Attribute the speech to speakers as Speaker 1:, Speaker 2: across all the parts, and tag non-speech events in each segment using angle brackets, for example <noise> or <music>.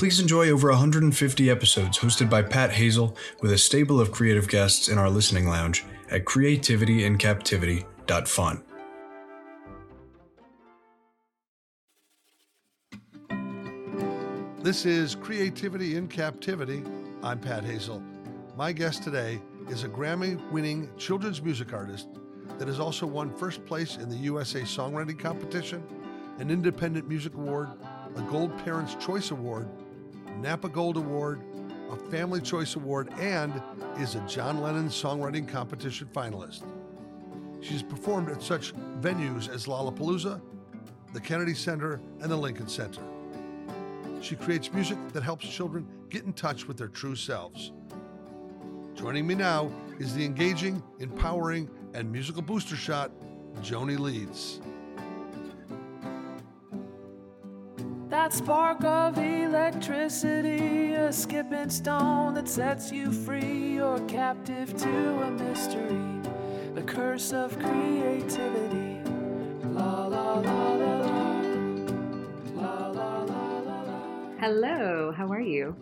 Speaker 1: please enjoy over 150 episodes hosted by Pat Hazel with a stable of creative guests in our listening lounge at creativityincaptivity.fun.
Speaker 2: This is Creativity in Captivity. I'm Pat Hazel. My guest today is a Grammy winning children's music artist that has also won first place in the USA Songwriting Competition, an Independent Music Award, a Gold Parents' Choice Award, NAPPA Gold Award, a Family Choice Award, and is a John Lennon Songwriting Competition finalist. She's performed at such venues as Lollapalooza, the Kennedy Center, and the Lincoln Center. She creates music that helps children get in touch with their true selves. Joining me now is the engaging, empowering, and musical booster shot, Joanie Leeds.
Speaker 3: That spark of electricity, a skipping stone that sets you free. You're captive to a mystery, the curse of creativity. La la la la la. La la la la la.
Speaker 4: Hello, how are you?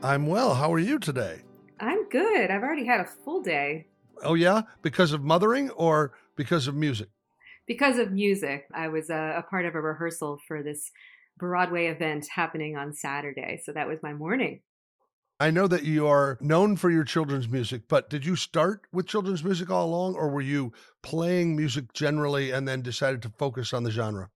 Speaker 2: I'm well. How are you today?
Speaker 4: I'm good. I've already had a full day
Speaker 2: Oh, yeah? Because of mothering or because of music?
Speaker 4: because of music. I was a, a part of a rehearsal for this Broadway event happening on Saturday, so that was my morning.
Speaker 2: I know that you are known for your children's music, but did you start with children's music all along, or were you playing music generally and then decided to focus on the genre?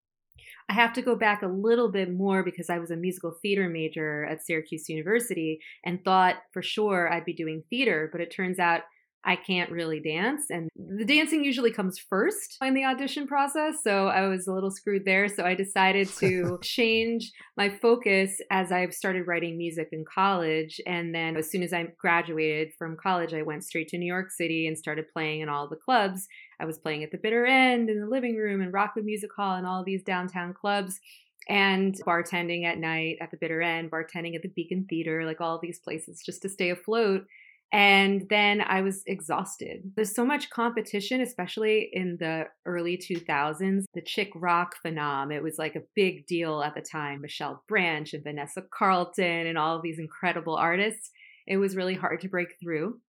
Speaker 4: I have to go back a little bit more because I was a musical theater major at Syracuse University and thought for sure I'd be doing theater, but it turns out I can't really dance. And the dancing usually comes first in the audition process. So I was a little screwed there. So I decided to <laughs> change my focus as I started writing music in college. And then as soon as I graduated from college, I went straight to New York City and started playing in all the clubs. I was playing at the Bitter End, in the Living Room, and Rockwood Music Hall, and all these downtown clubs. And bartending at night at the Bitter End, bartending at the Beacon Theater, like all these places just to stay afloat. And then I was exhausted. There's so much competition, especially in the early 2000s. The chick rock phenom, it was like a big deal at the time. Michelle Branch and Vanessa Carlton and all these incredible artists. It was really hard to break through.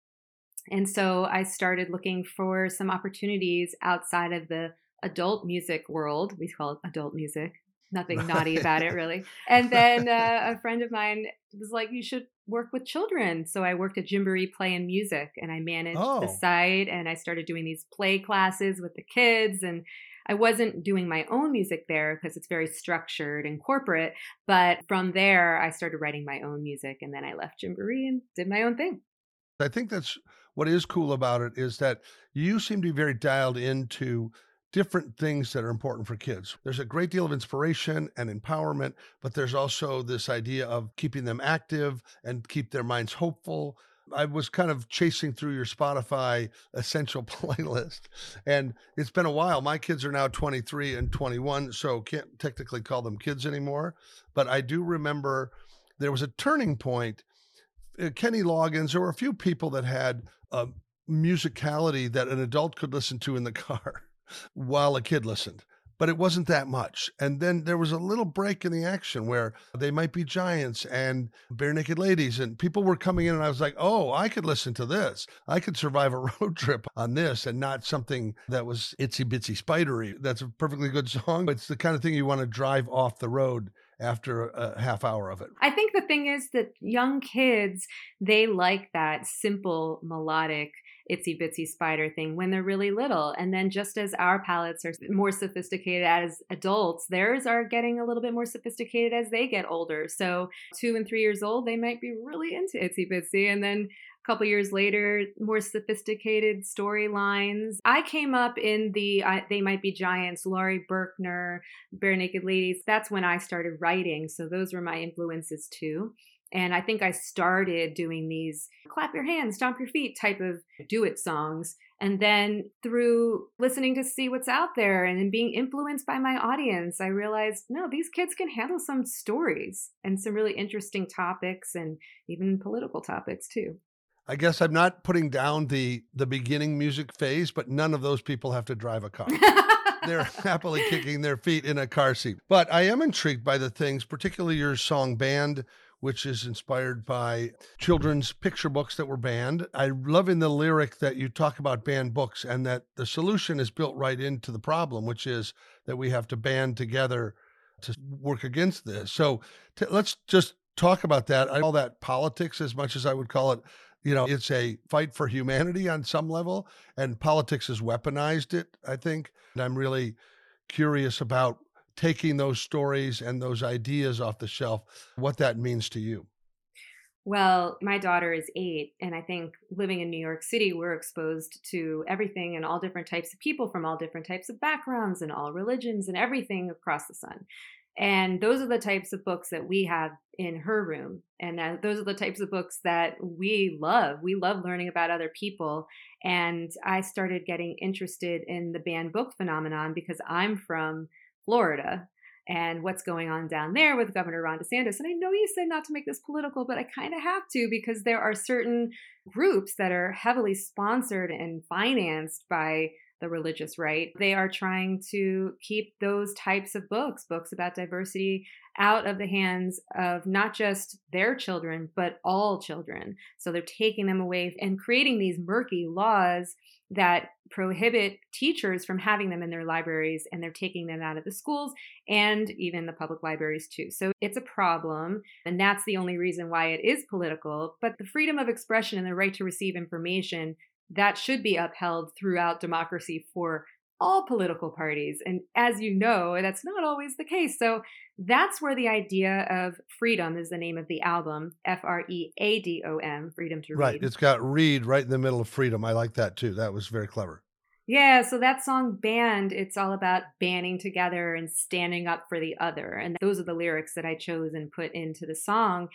Speaker 4: And so I started looking for some opportunities outside of the adult music world. We call it adult music. Nothing <laughs> naughty about it, really. And then uh, a friend of mine was like, You should work with children. So I worked at Gymboree Play and Music and I managed
Speaker 2: Oh.
Speaker 4: the site and I started doing these play classes with the kids and I wasn't doing my own music there because it's very structured and corporate, but from there I started writing my own music and then I left Gymboree and did my own thing.
Speaker 2: I think that's what is cool about it is that you seem to be very dialed into different things that are important for kids. There's a great deal of inspiration and empowerment, but there's also this idea of keeping them active and keep their minds hopeful. I was kind of chasing through your Spotify essential <laughs> playlist, and it's been a while. My kids are now 23 and 21, so can't technically call them kids anymore. But I do remember there was a turning point uh, Kenny Loggins, there were a few people that had a musicality that an adult could listen to in the <laughs> car while a kid listened. But it wasn't that much. And then there was a little break in the action where they might be giants and Barenaked Ladies, and people were coming in, and I was like, oh, I could listen to this. I could survive a <laughs> road trip on this and not something that was itsy bitsy spidery. That's a perfectly good song. But it's the kind of thing you want to drive off the road after a half hour of it.
Speaker 4: I think the thing is that young kids, they like that simple melodic itsy bitsy spider thing when they're really little. And then just as our palates are more sophisticated as adults, theirs are getting a little bit more sophisticated as they get older. So two and three years old, they might be really into itsy bitsy. And then a couple years later, more sophisticated storylines. I came up in the uh, They Might Be Giants, Laurie Berkner, Barenaked Ladies. That's when I started writing. So those were my influences too. And I think I started doing these clap your hands, stomp your feet type of do it songs. And then through listening to see what's out there and being influenced by my audience, I realized no, these kids can handle some stories and some really interesting topics and even political topics too.
Speaker 2: I guess I'm not putting down the the beginning music phase, but none of those people have to drive a car. <laughs> They're happily kicking their feet in a car seat. But I am intrigued by the things, particularly your song Banned, which is inspired by children's picture books that were banned. I love in the lyric that you talk about banned books and that the solution is built right into the problem, which is that we have to band together to work against this. So t- let's just talk about that. I call that politics as much as I would call it you know, it's a fight for humanity on some level, and politics has weaponized it, I think. And I'm really curious about taking those stories and those ideas off the shelf, what that means to you.
Speaker 4: Well, my daughter is eight, and I think living in New York City, we're exposed to everything and all different types of people from all different types of backgrounds and all religions and everything across the sun. And those are the types of books that we have in her room. And uh, those are the types of books that we love. We love learning about other people. And I started getting interested in the banned book phenomenon because I'm from Florida and what's going on down there with Governor Ron DeSantis. And I know you said not to make this political, but I kind of have to because there are certain groups that are heavily sponsored and financed by the religious right. They are trying to keep those types of books, books about diversity, out of the hands of not just their children, but all children. So they're taking them away and creating these murky laws that prohibit teachers from having them in their libraries and they're taking them out of the schools and even the public libraries too. So it's a problem and that's the only reason why it is political, but the freedom of expression and the right to receive information that should be upheld throughout democracy for all political parties. And as you know, that's not always the case. So that's where the idea of freedom is the name of the album F R E A D O M, freedom to
Speaker 2: read.
Speaker 4: Right.
Speaker 2: It's got read right in the middle of freedom. I like that too. That was very clever.
Speaker 4: Yeah, so that song Banned, it's all about banding together and standing up for the other. And those are the lyrics that I chose and put into the song.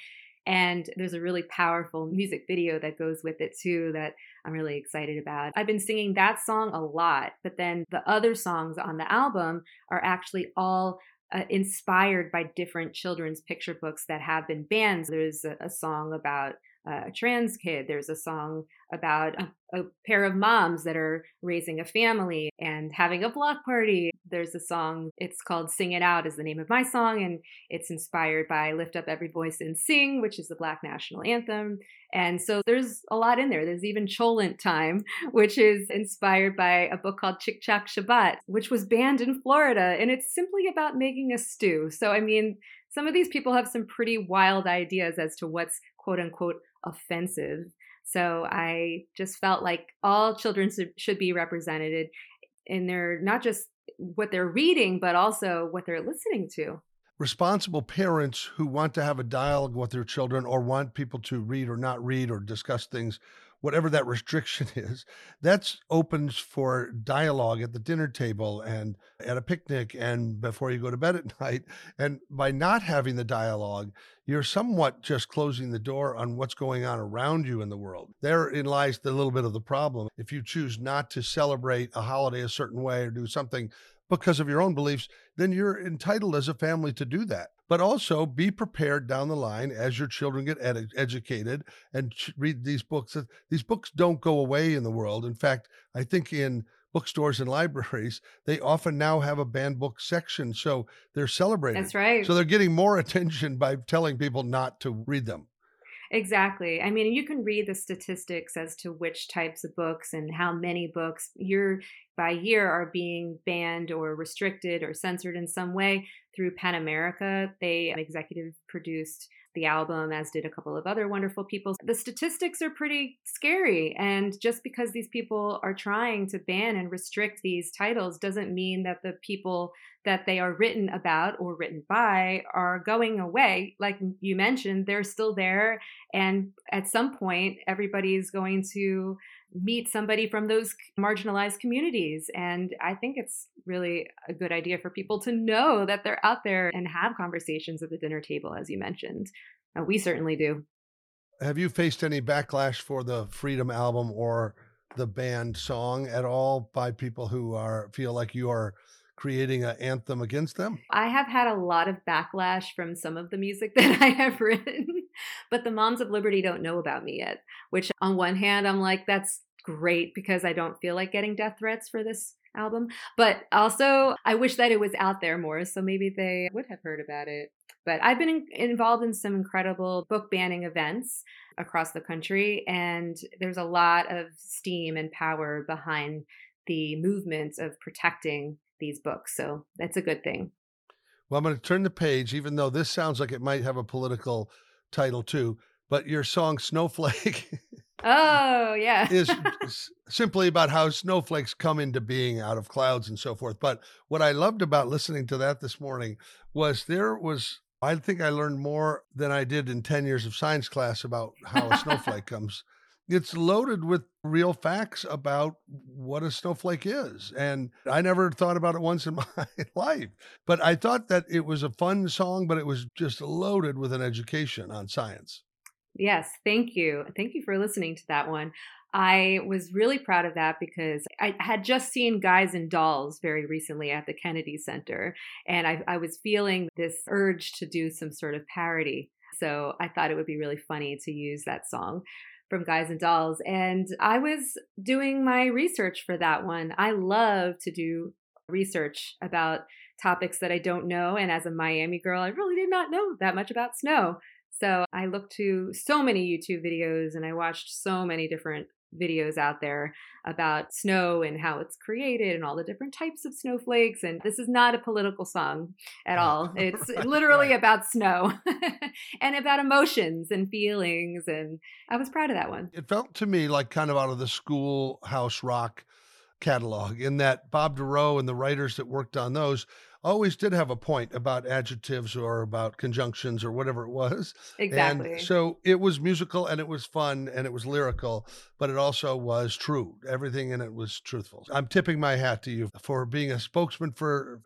Speaker 4: And there's a really powerful music video that goes with it too that I'm really excited about. I've been singing that song a lot, but then the other songs on the album are actually all uh, inspired by different children's picture books that have been banned. There's a, a song about Uh, a trans kid. There's a song about a, a, pair of moms that are raising a family and having a block party. There's a song, it's called Sing It Out, is the name of my song, and it's inspired by Lift Up Every Voice and Sing, which is the Black national anthem. And so there's a lot in there. There's even Cholent Time, <laughs> which is inspired by a book called Chik Chak Shabbat, which was banned in Florida. And it's simply about making a stew. So, I mean, some of these people have some pretty wild ideas as to what's quote unquote offensive. So I just felt like all children should be represented in their not just what they're reading, but also what they're listening to.
Speaker 2: Responsible parents who want to have a dialogue with their children or want people to read or not read or discuss things whatever that restriction <laughs> is, that's opens for dialogue at the dinner table and at a picnic and before you go to bed at <laughs> night. And by not having the dialogue, you're somewhat just closing the door on what's going on around you in the world. Therein lies the little bit of the problem. If you choose not to celebrate a holiday a certain way or do something because of your own beliefs, then you're entitled as a family to do that. But also be prepared down the line as your children get ed- educated and read these books. Uh, these books don't go away in the world. In fact, I think in bookstores and <laughs> libraries, they often now have a banned book section. So they're celebrating.
Speaker 4: That's right.
Speaker 2: So they're getting more <laughs> attention by telling people not to read them.
Speaker 4: Exactly. I mean, you can read the statistics as to which types of books and how many books year by year are being banned or restricted or censored in some way through PEN America. They executive produced the album, as did a couple of other wonderful people. The statistics are pretty scary. And just because these people are trying to ban and restrict these titles doesn't mean that the people that they are written about or written by are going away. Like you mentioned, they're still there. And at some point, everybody's going to meet somebody from those marginalized communities. And I think it's really a good idea for people to know that they're out there and have conversations at the dinner table, as you mentioned, Uh, we certainly do.
Speaker 2: Have you faced any backlash for the FREADOM album or the Banned song at all by people who are feel like you are creating an anthem against them?
Speaker 4: I have had a lot of backlash from some of the music <laughs> that I have written, but the Moms of Liberty don't know about me yet, which on one hand, I'm like, that's great because I don't feel like getting death threats for this album. But also, I wish that it was out there more, so maybe they would have heard about it. But I've been in, involved in some incredible book banning events across the country, and there's a lot of steam and power behind the movement of protecting these books. So that's a good thing.
Speaker 2: Well, I'm going to turn the page, even though this sounds like it might have a political title too. But your song Snowflake <laughs>
Speaker 4: Oh, yeah. <laughs>
Speaker 2: is simply about how snowflakes come into being out of clouds and so forth. But what I loved about listening to that this morning was there was, I think I learned more than I did in 10 years of science class about how a <laughs> snowflake comes. It's loaded with real facts about what a snowflake is. And I never thought about it once in <laughs> my life. But I thought that it was a fun song, but it was just loaded with an education on science.
Speaker 4: Yes, thank you. Thank you for listening to that one. I was really proud of that because I had just seen Guys and Dolls very recently at the Kennedy Center, and I, I, was feeling this urge to do some sort of parody. So I thought it would be really funny to use that song from Guys and Dolls. And I was doing my research for that one. I love to do research about topics that I don't know. And as a Miami girl, I really did not know that much about snow. So I looked to so many YouTube videos and I watched so many different videos out there about snow and how it's created and all the different types of snowflakes. And this is not a political song at oh. all. It's <laughs> literally about snow <laughs> and about emotions and feelings. And I was proud of that one.
Speaker 2: It felt to me like kind of out of the schoolhouse rock catalog in that Bob Dorough and the writers that worked on those always did have a point about adjectives or about conjunctions or whatever it was.
Speaker 4: Exactly.
Speaker 2: And so it was musical and it was fun and it was lyrical, but it also was true. Everything in it was truthful. I'm tipping my hat to you for being a spokesman for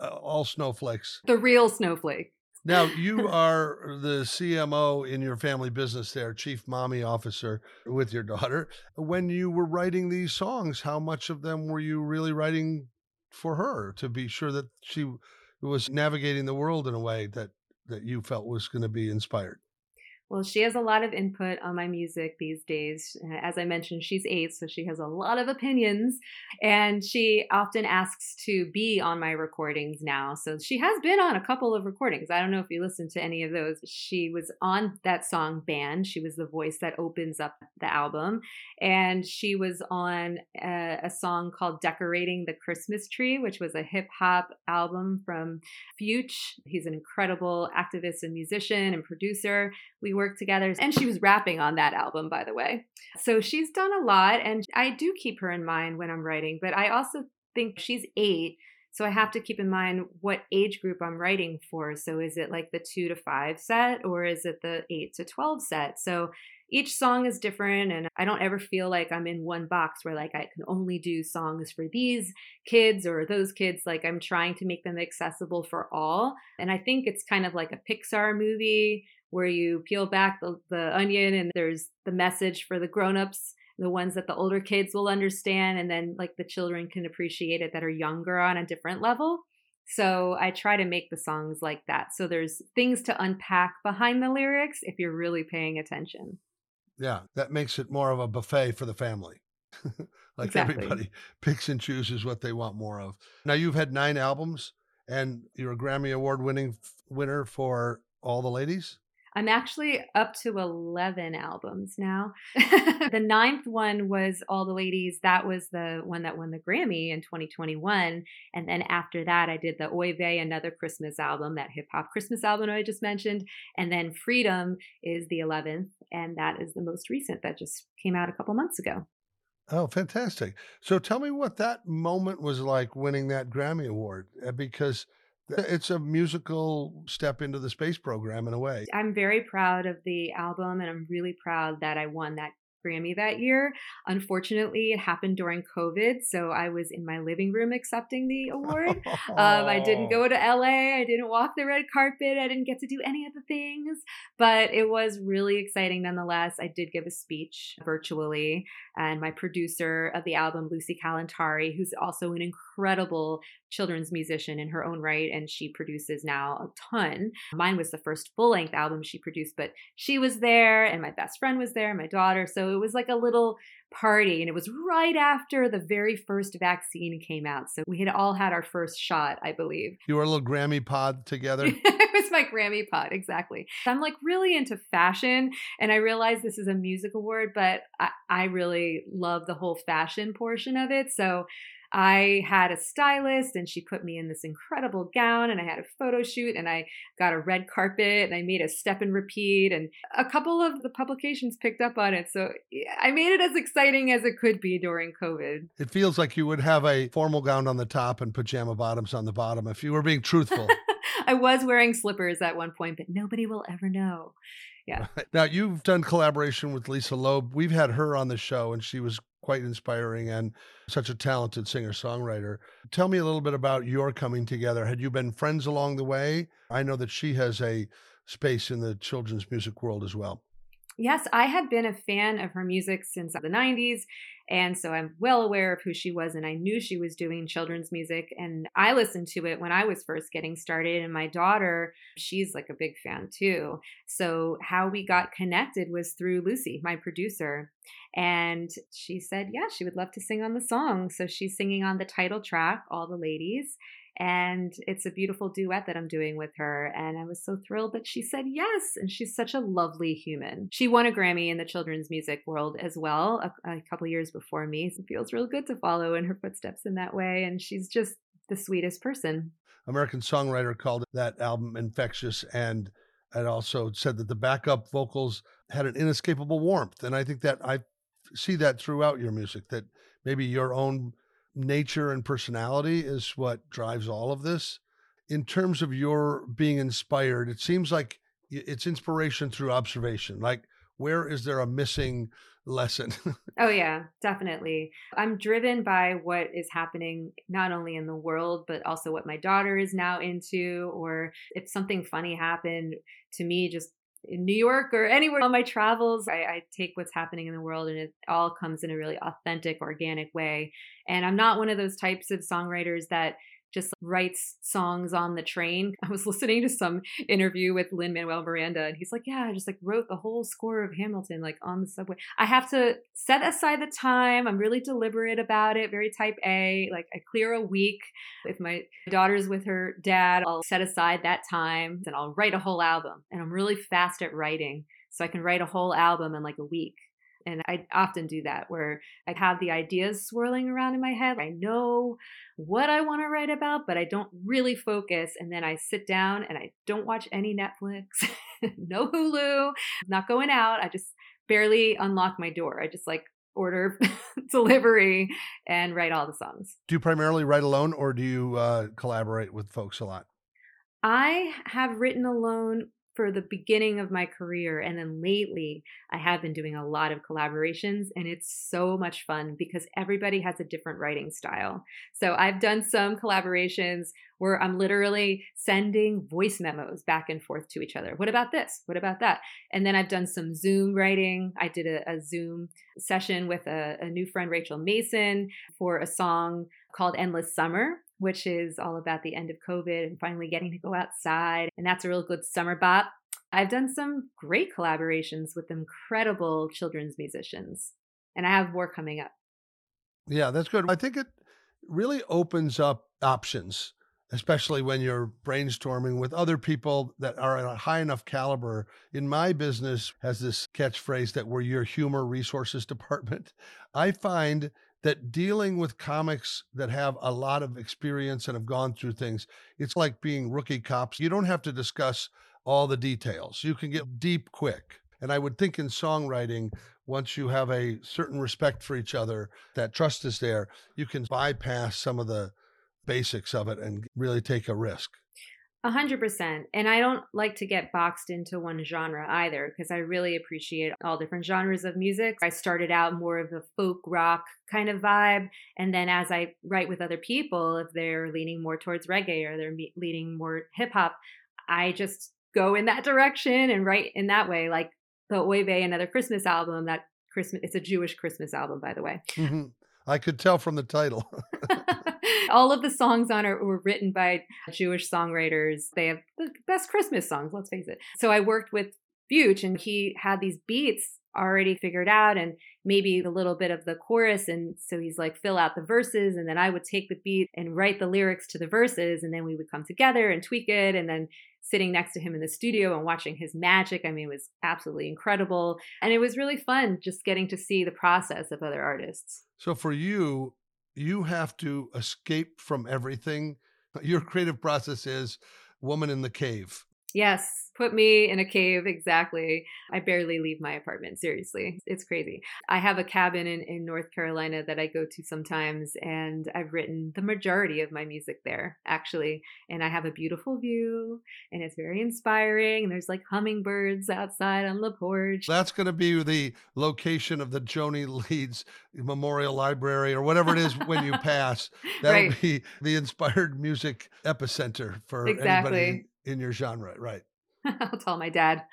Speaker 2: uh, all snowflakes.
Speaker 4: The real snowflake.
Speaker 2: Now, you <laughs> are the CMO in your family business there, chief mommy officer with your daughter. When you were writing these songs, how much of them were you really writing for her to be sure that she was navigating the world in a way that that you felt was going to be inspired
Speaker 4: well, she has a lot of input on my music these days. As I mentioned, she's eight, so she has a lot of opinions. And she often asks to be on my recordings now. So she has been on a couple of recordings. I don't know if you listened to any of those. She was on that song Banned. She was the voice that opens up the album. And she was on a, a song called Decorating the Christmas Tree, which was a hip hop album from Fuge. He's an incredible activist and musician and producer. We worked together and she was rapping on that album, by the way. So she's done a lot and I do keep her in mind when I'm writing, but I also think she's eight. So I have to keep in mind what age group I'm writing for. So is it like the two to five set or is it the eight to 12 set? So each song is different and I don't ever feel like I'm in one box where like I can only do songs for these kids or those kids like I'm trying to make them accessible for all. And I think it's kind of like a Pixar movie where you peel back the, the onion and there's the message for the grown-ups the ones that the older kids will understand and then like the children can appreciate it that are younger on a different level so I try to make the songs like that. So there's things to unpack behind the lyrics if you're really paying attention.
Speaker 2: Yeah, that makes it more of a buffet for the family. <laughs> like exactly. everybody <laughs> picks and chooses what they want more of. Now you've had nine albums and you're a Grammy Award winning winner for All the Ladies.
Speaker 4: I'm actually up to 11 albums now. <laughs> the ninth one was All the Ladies. That was the one that won the Grammy in 2021. And then after that, I did the Oy Vey, another Christmas album, that hip hop Christmas album I just mentioned. And then FREADOM is the 11th. And that is the most recent that just came out a couple months ago.
Speaker 2: Oh, fantastic. So tell me what that moment was like winning that Grammy Award, uh, because it's a musical step into the space program in a way.
Speaker 4: I'm very proud of the album and I'm really proud that I won that Grammy that year. Unfortunately, it happened during COVID, so I was in my living room accepting the award. um, I didn't <laughs> go to LA, I didn't walk the red carpet, I didn't get to do any of the things, but it was really exciting nonetheless. I did give a speech virtually, and my producer of the album, Lucy Kalantari, who's also an incredible children's musician in her own right, and she produces now a ton. Mine was the first full length album she produced, but she was there, and my best friend was there, and my daughter. So it was like a little party, and it was right after the very first vaccine came out. So we had all had our first shot, I believe.
Speaker 2: You were a little Grammy pod together. <laughs>
Speaker 4: it was my Grammy pod, exactly. I'm like really into fashion, and I realize this is a music award, but I, I really love the whole fashion portion of it. So I had a stylist and she put me in this incredible gown and I had a photo shoot and I got a red carpet and I made a step and repeat and a couple of the publications picked up on it. So I made it as exciting as it could be during COVID.
Speaker 2: It feels like you would have a formal gown on the top and pajama bottoms on the bottom if you were being truthful. <laughs> <laughs>
Speaker 4: I was wearing slippers at one point, but nobody will ever know. Yeah. <laughs>
Speaker 2: Now you've done collaboration with Lisa Loeb. We've had her on the show and she was quite inspiring and such a talented singer songwriter. Tell me a little bit about your coming together. Had you been friends along the way? I know that she has a space in the children's music world as well.
Speaker 4: Yes, I had been a fan of her music since the 90s. And so I'm well aware of who she was, and I knew she was doing children's music. And I listened to it when I was first getting started. And my daughter, she's like a big fan too. So, how we got connected was through Lucy, my producer. And she said, Yeah, she would love to sing on the song. So, she's singing on the title track, All the Ladies. And it's a beautiful duet that I'm doing with her. And I was so thrilled that she said yes. And she's such a lovely human. She won a Grammy in the children's music world as well a, a couple years before me. So it feels real good to follow in her footsteps in that way. And she's just the sweetest person.
Speaker 2: American songwriter called that album infectious and it also said that the backup vocals had an inescapable warmth. And I think that I see that throughout your music, that maybe your own nature and personality is what drives all of this. In terms of your being inspired, it seems like it's inspiration through observation. Like, where is there a missing lesson? <laughs>
Speaker 4: oh, yeah, definitely. I'm driven by what is happening not only in the world, but also what my daughter is now into, or if something funny happened to me just in New York or anywhere on my travels, I, I, take what's happening in the world and it all comes in a really authentic, organic way. And I'm not one of those types of songwriters that just writes songs on the train. <laughs> I was listening to some interview with Lin Manuel Miranda, and he's like, "Yeah, I just like wrote the whole score of Hamilton like on the subway." I have to set aside the time. I'm really deliberate about it. Very type A. Like I clear a week. If my daughter's with her dad, I'll set aside that time and I'll write a whole album. And I'm really fast at writing, so I can write a whole album in like a week. And I often do that where I have the ideas swirling around in my head. I know what I want to write about, but I don't really focus. And then I sit down and I don't watch any Netflix, <laughs> no Hulu, not going out. I just barely unlock my door. I just like order <laughs> delivery and write all the songs.
Speaker 2: Do you primarily write alone or do you uh, collaborate with folks a lot?
Speaker 4: I have written alone for the beginning of my career. And then lately, I have been doing a lot of collaborations, and it's so much fun because everybody has a different writing style. So I've done some collaborations where I'm literally sending voice memos back and forth to each other. What about this? What about that? And then I've done some Zoom writing. I did a, a Zoom session with a, a new friend, Rachel Mason, for a song called Endless Summer which is all about the end of COVID and finally getting to go outside. And that's a real good summer bop. I've done some great collaborations with incredible children's musicians, and I have more coming up.
Speaker 2: Yeah, that's good. I think it really opens up options, especially when you're brainstorming with other people that are at a high enough caliber. In my business, has this catchphrase that we're your humor resources <laughs> department. I find that dealing with comics that have a lot of experience and have gone through things, it's like being rookie cops. You don't have to discuss all the details. You can get deep quick. And I would think in songwriting, once you have a certain respect for each other, that trust is there, you can bypass some of the basics of it and really take a risk.
Speaker 4: A hundred percent. And I don't like to get boxed into one genre either because I really appreciate all different genres of music. I started out more of a folk rock kind of vibe. And then as I write with other people, if they're leaning more towards reggae or they're leaning more hip hop, I just go in that direction and write in that way. Like the Oy Vey, another Christmas album, that Christmas, it's a Jewish Christmas album, by the way.
Speaker 2: Mm-hmm. I could tell from the title. <laughs>
Speaker 4: All of the songs on it were written by Jewish songwriters. They have the best Christmas songs, let's face it. So I worked with Buch and he had these beats already figured out and maybe a little bit of the chorus. And so he's like, fill out the verses. And then I would take the beat and write the lyrics to the verses. And then we would come together and tweak it. And then sitting next to him in the studio and watching his magic, I mean, it was absolutely incredible. And it was really fun just getting to see the process of other artists.
Speaker 2: So for you, you have to escape from everything. Your creative process is woman in the cave.
Speaker 4: Yes, put me in a cave. Exactly. I barely leave my apartment. Seriously. It's crazy. I have a cabin in, in North Carolina that I go to sometimes, and I've written the majority of my music there, actually. And I have a beautiful view, and it's very inspiring. And there's like hummingbirds outside on the porch.
Speaker 2: That's going to be the location of the Joanie Leeds Memorial Library or whatever it is when you <laughs> pass. That'll right. be the inspired music epicenter for exactly. anybody in your genre, right? <laughs>
Speaker 4: I'll tell my dad.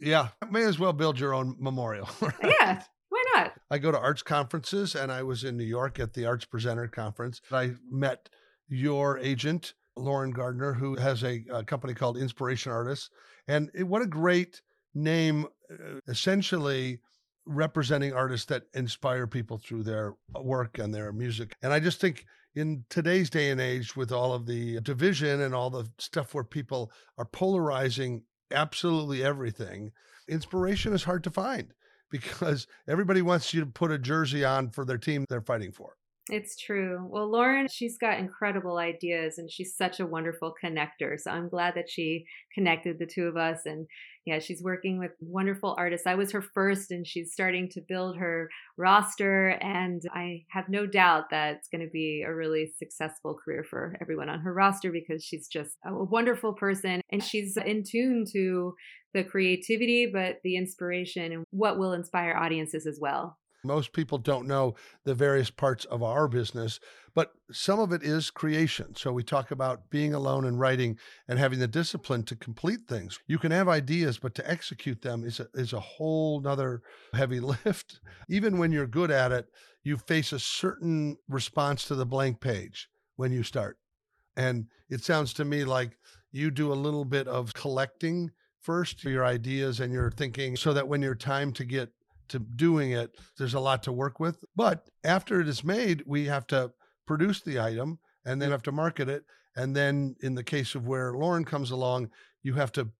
Speaker 2: yeah, may as well build your own memorial. <laughs> <laughs>
Speaker 4: Right? Yeah, why not?
Speaker 2: I go to arts conferences, and I was in New York at the Arts Presenter Conference. I met your agent, Lauren Gardner, who has a, a company called Inspiration Artists, and it, what a great name! Uh, essentially representing artists that inspire people through their work and their music. And I just think in today's day and age with all of the uh, division and all the stuff where people are polarizing absolutely everything, inspiration is hard to find <laughs> because everybody wants you to put a jersey on for their team they're fighting for.
Speaker 4: It's true. Well, Lauren, she's got incredible ideas and she's such a wonderful connector. So I'm glad that she connected the two of us. And yeah, she's working with wonderful artists. I was her first and she's starting to build her roster. And I have no doubt that it's going to be a really successful career for everyone on her roster because she's just a wonderful person and she's in tune to the creativity, but the inspiration and what will inspire audiences as well.
Speaker 2: Most people don't know the various parts of our business, but some of it is creation. So we talk about being alone and writing and having the discipline to complete things. You can have ideas, but to execute them is a, is a whole nother heavy <laughs> lift. Even when you're good at it, you face a certain response to the blank page when you start. And it sounds to me like you do a little bit of collecting first your ideas and your thinking so that when your time to get to doing it, there's a lot to work with. But after it is made, we have to produce the item and then have to market it. And then in the case of where Lauren comes along, you have to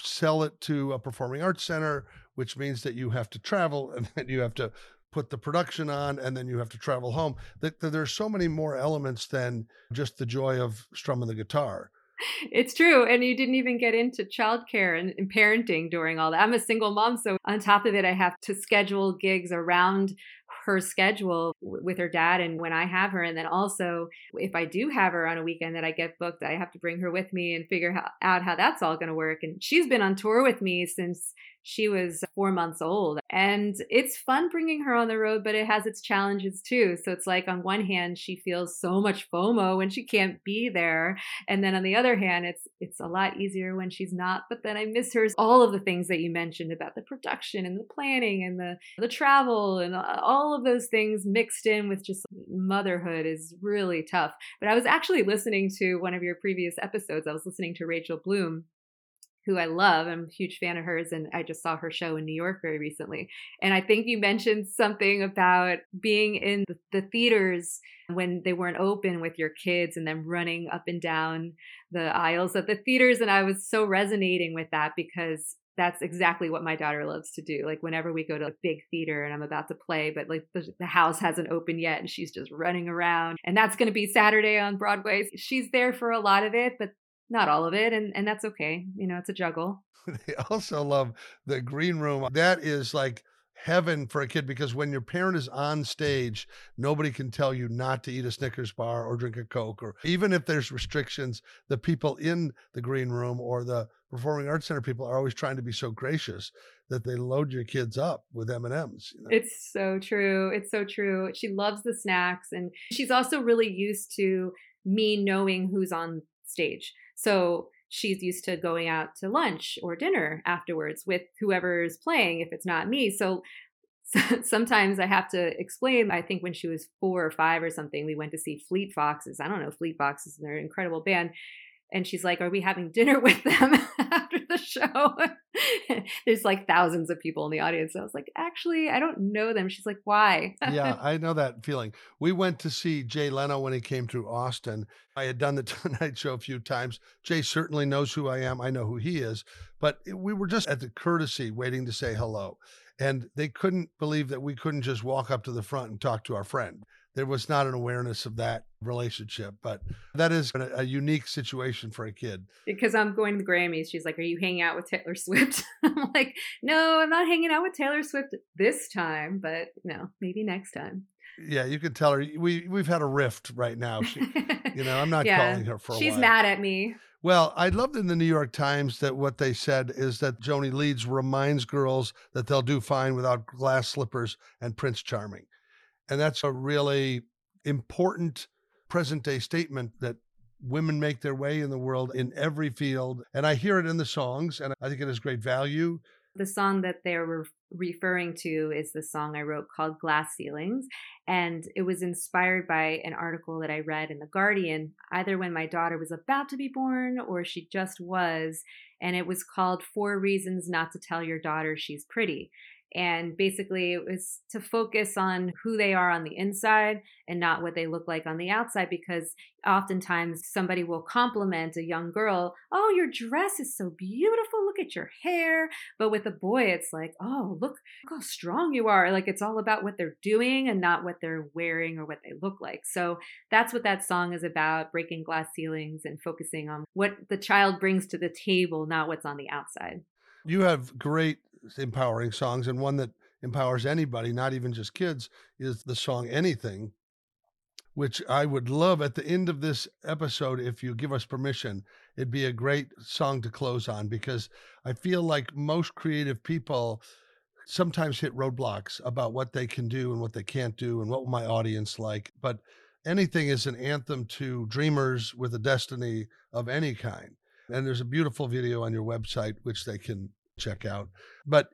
Speaker 2: sell it to a performing arts center, which means that you have to travel <laughs> and then you have to put the production on and then you have to travel home. That there's so many more elements than just the joy of strumming the guitar
Speaker 4: it's true. And you didn't even get into childcare and, and parenting during all that. I'm a single mom. So on top of it, I have to schedule gigs around her schedule with her dad and when I have her. And then also, if I do have her on a weekend that I get booked, I have to bring her with me and figure out how that's all going to work. And she's been on tour with me since she was four months old. And it's fun bringing her on the road, but it has its challenges too. So it's like, on one hand, she feels so much FOMO when she can't be there. And then on the other hand, it's, it's a lot easier when she's not. But then I miss her. All of the things that you mentioned about the production and the planning and the, the travel and uh, all of those things mixed in with just motherhood is really tough. But I was actually listening to one of your previous episodes. I was listening to Rachel Bloom who I love. I'm a huge fan of hers, and I just saw her show in New York very recently. And I think you mentioned something about being in the, theaters when they weren't open with your kids and then running up and down the aisles of the theaters. And I was so resonating with that because that's exactly what my daughter loves to do. Like whenever we go to a big theater and I'm about to play, but like the, the house hasn't opened yet and she's just running around. And that's going to be Saturday on Broadway. She's there for a lot of it, but not all of it and and that's okay you know it's a juggle <laughs>
Speaker 2: they also love the green room that is like heaven for a kid because when your parent is on stage, nobody can tell you not to eat a Snickers bar or drink a Coke, or even if there's restrictions, the people in the green room or the performing arts center people are always trying to be so gracious that they load your kids up with M&Ms.
Speaker 4: You know? It's so true. It's so true. She loves the snacks and she's also really used to me knowing who's on stage. So she's used to going out to lunch or dinner afterwards with whoever's playing if it's not me. So <laughs> sometimes I have to explain. I think when she was four or five or something, we went to see Fleet Foxes. I don't know Fleet Foxes, they're an incredible band. And she's like, Are we having dinner <laughs> with them after the show? <laughs> There's like thousands of people in the audience. I was like, Actually, I don't know them. She's like, Why?
Speaker 2: yeah, <laughs> I know that feeling. We went to see Jay Leno when he came through Austin. I had done the Tonight Show a few times. Jay certainly knows who I am. I know who he is. But we were just at the courtesy waiting to say hello. And they couldn't believe that we couldn't just walk up to the front and talk to our friend there was not an awareness of that relationship. But that is a, a, unique situation for a kid.
Speaker 4: Because I'm going to the Grammys. She's like, Are you hanging out with Taylor <laughs> Swift? I'm like, No, I'm not hanging out with Taylor Swift this time, but no, maybe next time.
Speaker 2: Yeah, you can tell her we we've had a rift right now. She, you know, I'm <laughs> not yeah, calling her for.
Speaker 4: She's
Speaker 2: while.
Speaker 4: mad at me.
Speaker 2: Well, I loved in the New York Times that what they said is that Joanie Leeds reminds girls that they'll do fine without glass slippers and Prince Charming. And that's a really important present day statement that women make their way in the world in every field. And I hear it in the songs, and I think it has great value.
Speaker 4: The song that they're referring to is the song I wrote called Glass Ceilings. And it was inspired by an article that I read in The Guardian, either when my daughter was about to be born or she just was. And it was called Four Reasons Not to Tell Your Daughter She's Pretty. And basically, it was to focus on who they are on the inside and not what they look like on the outside. Because oftentimes somebody will compliment a young girl, Oh, your dress is so beautiful. Look at your hair. But with a boy, it's like, Oh, look, look how strong you are. Like it's all about what they're doing and not what they're wearing or what they look like. So that's what that song is about breaking glass ceilings and focusing on what the child brings to the table, not what's on the outside.
Speaker 2: You have great empowering songs, and one that empowers anybody, not even just kids, is the song Anything, which I would love at the end of this episode, if you give us permission, it'd be a great song to close on because I feel like most creative people sometimes hit roadblocks about what they can do and what they can't do and what my audience like. But anything is an anthem to dreamers with a destiny of any kind. And there's a beautiful video on your website, which they can check out. But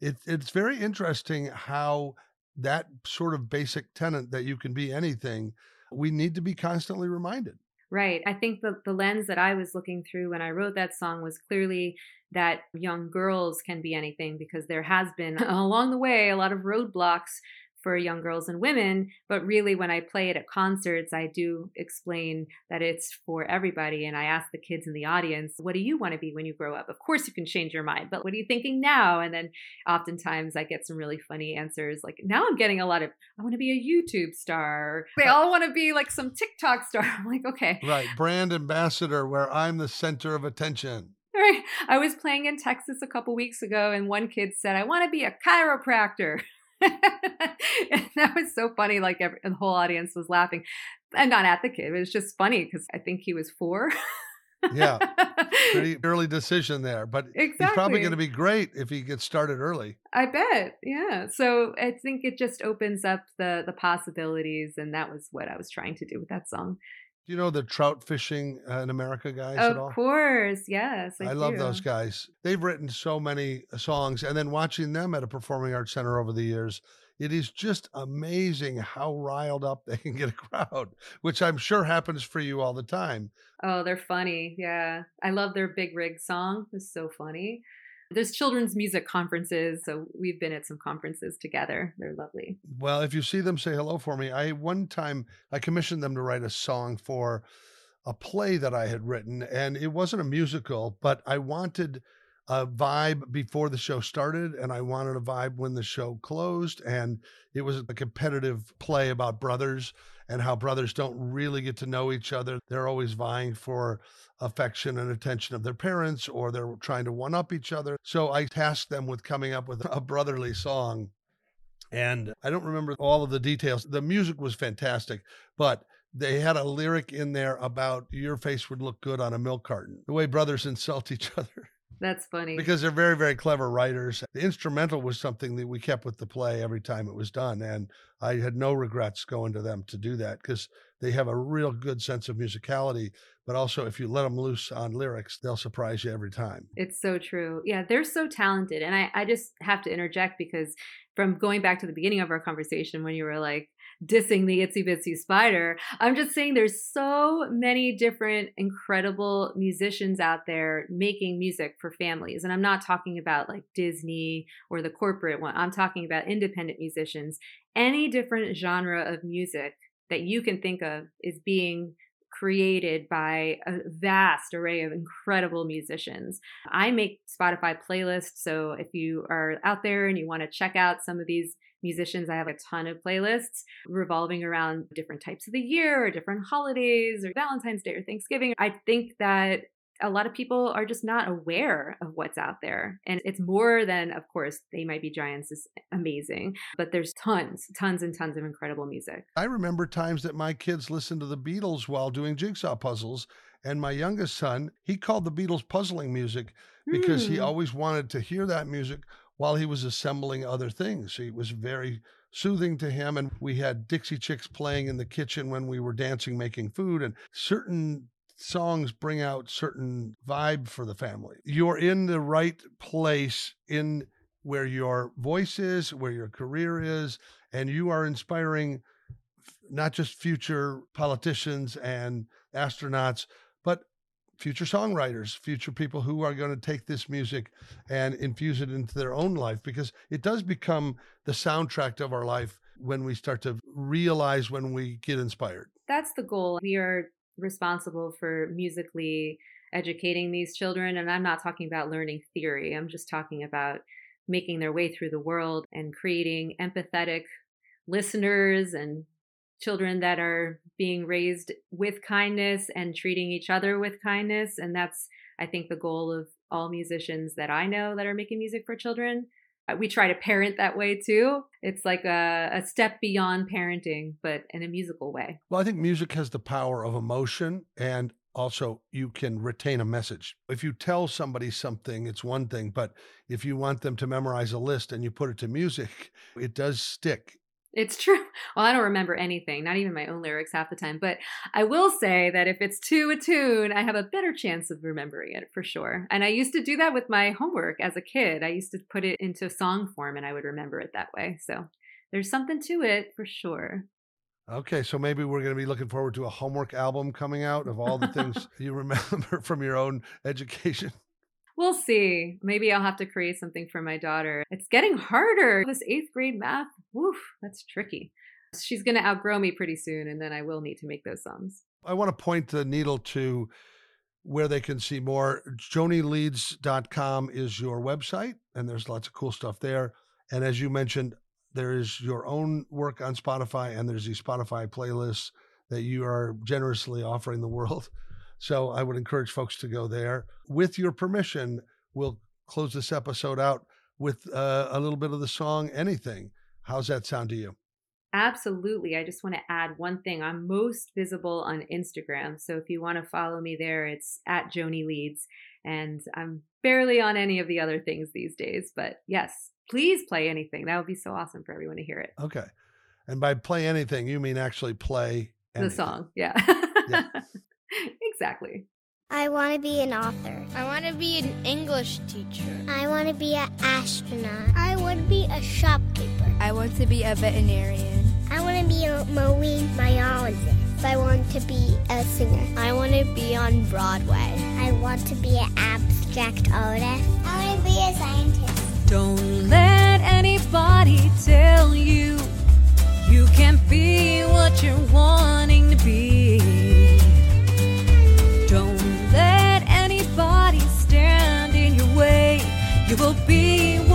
Speaker 2: it, it's very interesting how that sort of basic tenet that you can be anything, we need to be constantly reminded.
Speaker 4: Right. I think the, the lens that I was looking through when I wrote that song was clearly that young girls can be anything because there has been <laughs> along the way a lot of roadblocks for young girls and women. But really, when I play it at concerts, I do explain that it's for everybody. And I ask the kids in the audience, what do you want to be when you grow up? Of course, you can change your mind, but what are you thinking now? And then oftentimes I get some really funny answers. Like now I'm getting a lot of, I want to be a YouTube star. They all want to be like some TikTok star. <laughs> I'm like, okay.
Speaker 2: Right. Brand ambassador, where I'm the center of attention.
Speaker 4: Right. I was playing in Texas a couple weeks ago, and one kid said, I want to be a chiropractor. <laughs> <laughs> that was so funny. Like every, the whole audience was laughing, and not at the kid. It was just funny because I think he was four.
Speaker 2: yeah, pretty <laughs> early decision there, but exactly. he's probably going to be great if he gets started early.
Speaker 4: I bet. Yeah. So I think it just opens up the the possibilities, and that was what I was trying to do with that song.
Speaker 2: Do you know the trout fishing uh, in America guys
Speaker 4: of
Speaker 2: at all?
Speaker 4: Of course, yes.
Speaker 2: I, I love those guys. They've written so many uh, songs, and then watching them at a performing arts center over the years, it is just amazing how riled up <laughs> they can get a crowd, which I'm sure happens for you all the time.
Speaker 4: Oh, they're funny. Yeah. I love their Big Rig song. It's so funny. There's children's music conferences, so we've been at some conferences together. They're lovely.
Speaker 2: Well, if you see them, say hello for me. I one time I commissioned them to write a song for a play that I had written, and it wasn't a musical, but I wanted a vibe before the show started and I wanted a vibe when the show closed. And it was a competitive play about brothers and how brothers don't really get to know each other. They're always vying for affection and attention of their parents or they're trying to one up each other. So I tasked them with coming up with a brotherly song And I don't remember all of the details. The music was fantastic, but they had a lyric in there about your face would look good on a milk carton. The way brothers insult each <laughs> other.
Speaker 4: That's funny.
Speaker 2: Because they're very, very clever writers. The instrumental was something that we kept with the play every time it was done. And I had no regrets going to them to do that because they have a real good sense of musicality. But also, if you let them loose on lyrics, they'll surprise you every time.
Speaker 4: It's so true. Yeah, they're so talented. And I, I just have to interject because from going back to the beginning of our conversation when you were like, dissing the itsy bitsy spider. I'm just saying there's so many different incredible musicians out there making music for families. And I'm not talking about like Disney or the corporate one. I'm talking about independent musicians. Any different genre of music that you can think of is being created by a vast array of incredible musicians. I make Spotify playlists. So if you are out there and you want to check out some of these musicians. I have a ton of playlists revolving around different types of the year or different holidays or Valentine's Day or Thanksgiving. I think that a lot of people are just not aware of what's out there. And it's more than, of course, They Might Be Giants is amazing, but there's tons, tons and tons of incredible music.
Speaker 2: I remember times that my kids listened to the Beatles while doing jigsaw puzzles. And my youngest son, he called the Beatles puzzling music because mm. he hmm. always wanted to hear that music while he was assembling other things. It was very soothing to him. And we had Dixie Chicks playing in the kitchen when we were dancing, making food, and certain songs bring out certain vibe for the family. You're in the right place in where your voice is, where your career is, and you are inspiring not just future politicians and astronauts, future songwriters, future people who are going to take this music and infuse it into their own life because it does become the soundtrack of our life when we start to realize when we get inspired.
Speaker 4: That's the goal. We are responsible for musically educating these children. And I'm not talking about learning theory, I'm just talking about making their way through the world and creating empathetic listeners and children that are being raised with kindness and treating each other with kindness. And that's, I think, the goal of all musicians that I know that are making music for children. Uh, we try to parent that way too. It's like a, a step beyond parenting, but in a musical way.
Speaker 2: Well, I think music has the power of emotion and also you can retain a message. If you tell somebody something, it's one thing, but if you want them to memorize a list and you put it to music, <laughs> it does stick.
Speaker 4: It's true. <laughs> Well, I don't remember anything, not even my own lyrics half the time. But I will say that if it's to a tune, I have a better chance of remembering it for sure. And I used to do that with my homework as a kid. I used to put it into song form and I would remember it that way. So there's something to it for sure.
Speaker 2: Okay, so maybe we're going to be looking forward to a homework album coming out of all the things <laughs> you remember <laughs> from your own education.
Speaker 4: We'll see. Maybe I'll have to create something for my daughter. It's getting harder. This eighth grade math, woof, that's tricky. She's going to outgrow me pretty soon, and then I will need to make those songs.
Speaker 2: I want to point the needle to where they can see more. JoanieLeeds.com is your website, and there's lots of cool stuff there. And as you mentioned, there is your own work on Spotify, and there's these Spotify playlists that you are generously offering the world. So I would encourage folks to go there. With your permission, we'll close this episode out with uh, a little bit of the song Anything. How's that sound to you?
Speaker 4: Absolutely. I just want to add one thing. I'm most visible on Instagram. So if you want to follow me there, it's at Joanie Leeds. And I'm barely on any of the other things these days. But yes, please play anything. That would be so awesome for everyone to hear it.
Speaker 2: Okay. And by play anything, you mean actually play anything.
Speaker 4: the song. Yeah. yeah. <laughs> exactly.
Speaker 5: I want to be an author.
Speaker 6: I want to be an English teacher.
Speaker 5: I want to be an astronaut. I want to be a shopkeeper.
Speaker 7: I want to be a veterinarian.
Speaker 5: I want to be a marine biologist.
Speaker 8: I want to be a singer.
Speaker 9: I want to be on Broadway.
Speaker 10: I want to be an abstract artist.
Speaker 11: I want to be a scientist.
Speaker 12: Don't let anybody tell you you can't be what you're wanting to be. You will be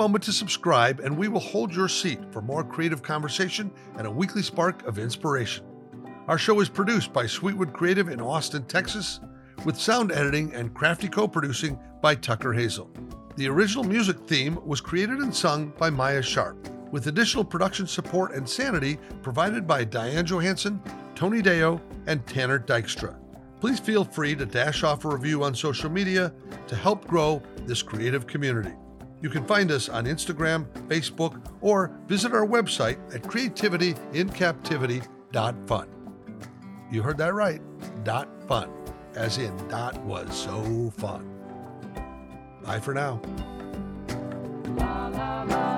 Speaker 2: moment to subscribe, and we will hold your seat for more creative conversation and a weekly spark of inspiration. Our show is produced by Sweetwood Creative in Austin, Texas, with sound editing and crafty co producing by Tucker Hazel. The original music theme was created and sung by Maya Sharp, with additional production support and sanity provided by Diane Johansson, Tony Deo, and Tanner Dykstra. Please feel free to dash off a review on social media to help grow this creative community. You can find us on Instagram, Facebook, or visit our website at creativityincaptivity.fun. You heard that right, dot fun, as in dot was so fun. Bye for now. La, la, la,